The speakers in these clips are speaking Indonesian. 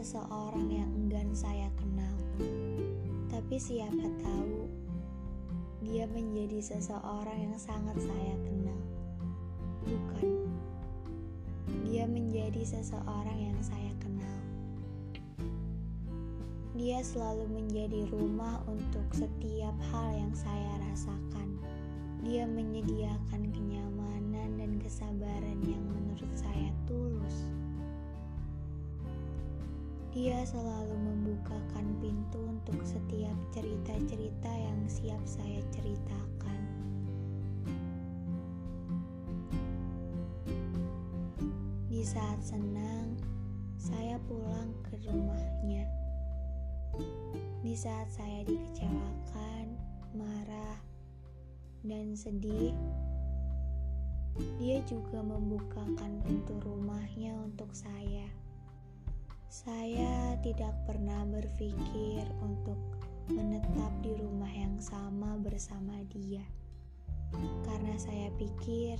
seseorang yang enggan saya kenal. Tapi siapa tahu dia menjadi seseorang yang sangat saya kenal. Bukan. Dia menjadi seseorang yang saya kenal. Dia selalu menjadi rumah untuk setiap hal yang saya rasakan. Dia menyediakan kenyamanan dan kesabaran yang menurut saya Dia selalu membukakan pintu untuk setiap cerita-cerita yang siap saya ceritakan. Di saat senang, saya pulang ke rumahnya. Di saat saya dikecewakan, marah, dan sedih, dia juga membukakan pintu rumahnya untuk saya. Saya tidak pernah berpikir untuk menetap di rumah yang sama bersama dia, karena saya pikir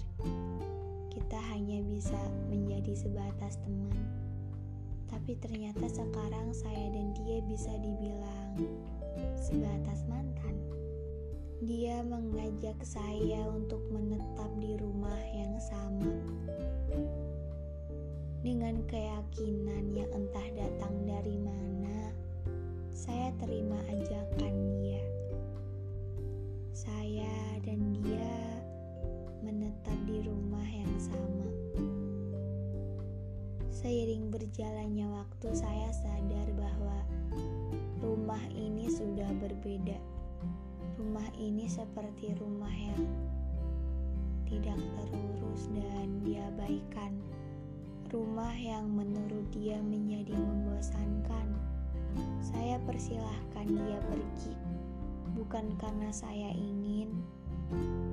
kita hanya bisa menjadi sebatas teman. Tapi ternyata sekarang saya dan dia bisa dibilang sebatas mantan. Dia mengajak saya untuk menetap di rumah yang sama dengan keyakinan yang entah datang dari mana, saya terima ajakan dia. Saya dan dia menetap di rumah yang sama. Seiring berjalannya waktu, saya sadar bahwa rumah ini sudah berbeda. Rumah ini seperti rumah yang tidak terurus dan diabaikan rumah yang menurut dia menjadi membosankan. Saya persilahkan dia pergi, bukan karena saya ingin,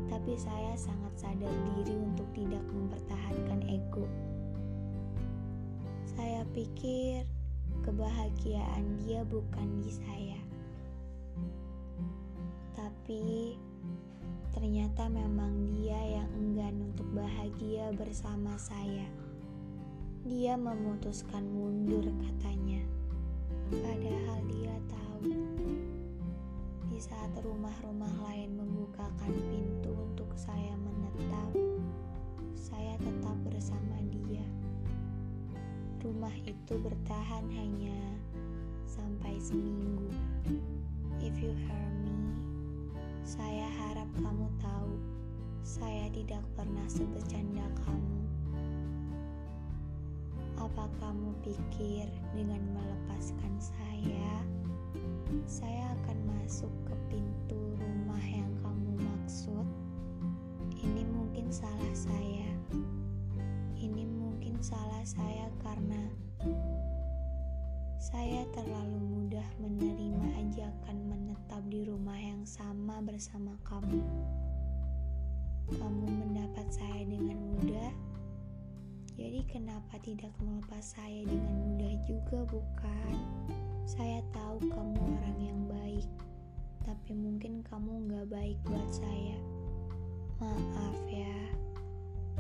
tapi saya sangat sadar diri untuk tidak mempertahankan ego. Saya pikir kebahagiaan dia bukan di saya, tapi ternyata memang dia yang enggan untuk bahagia bersama saya. Dia memutuskan mundur katanya. Padahal dia tahu di saat rumah-rumah lain membukakan pintu untuk saya menetap, saya tetap bersama dia. Rumah itu bertahan hanya sampai seminggu. If you hear me, saya harap kamu tahu, saya tidak pernah sebecanda kamu. Apa kamu pikir dengan melepaskan saya, saya akan masuk ke pintu rumah yang kamu maksud? Ini mungkin salah saya. Ini mungkin salah saya karena saya terlalu mudah menerima ajakan menetap di rumah yang sama bersama kamu. Kamu mendapat saya dengan jadi kenapa tidak melepas saya dengan mudah juga bukan? Saya tahu kamu orang yang baik, tapi mungkin kamu gak baik buat saya. Maaf ya,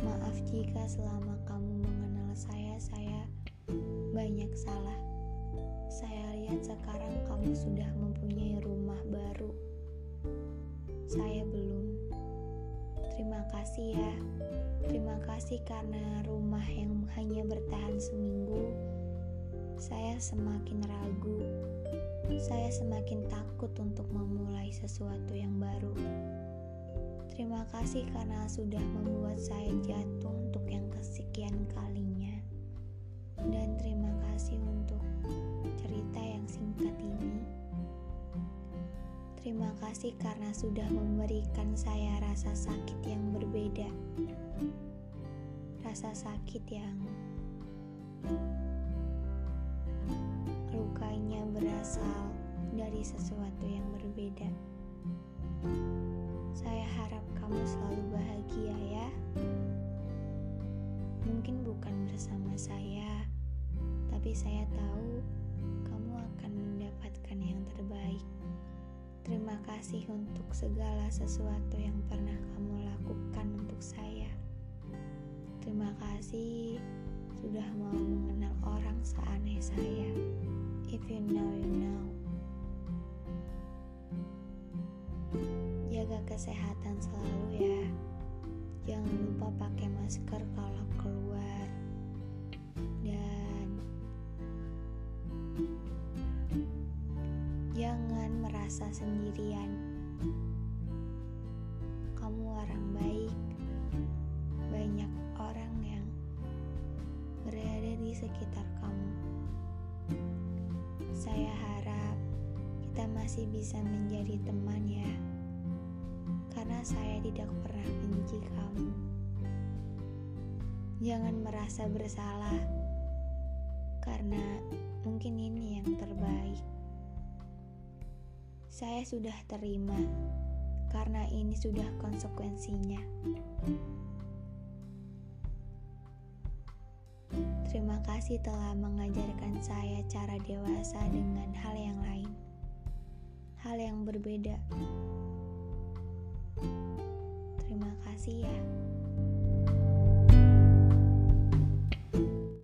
maaf jika selama kamu mengenal saya, saya banyak salah. Saya lihat sekarang kamu sudah mempunyai rumah baru. Saya belum. Terima kasih ya. Terima kasih karena rumah yang hanya bertahan seminggu, saya semakin ragu. Saya semakin takut untuk memulai sesuatu yang baru. Terima kasih karena sudah membuat saya jatuh untuk yang kesekian kalinya. Terima kasih karena sudah memberikan saya rasa sakit yang berbeda rasa sakit yang lukanya berasal dari sesuatu yang berbeda. Saya harap kamu selalu bahagia ya. Mungkin bukan bersama saya, tapi saya tahu kamu akan mendapatkan yang terbaik. Kasih untuk segala sesuatu yang pernah kamu lakukan untuk saya. Terima kasih sudah mau mengenal orang seaneh saya. If you know, you merasa sendirian. Kamu orang baik. Banyak orang yang berada di sekitar kamu. Saya harap kita masih bisa menjadi teman ya. Karena saya tidak pernah benci kamu. Jangan merasa bersalah. Karena mungkin ini yang terbaik. Saya sudah terima karena ini sudah konsekuensinya. Terima kasih telah mengajarkan saya cara dewasa dengan hal yang lain, hal yang berbeda. Terima kasih ya.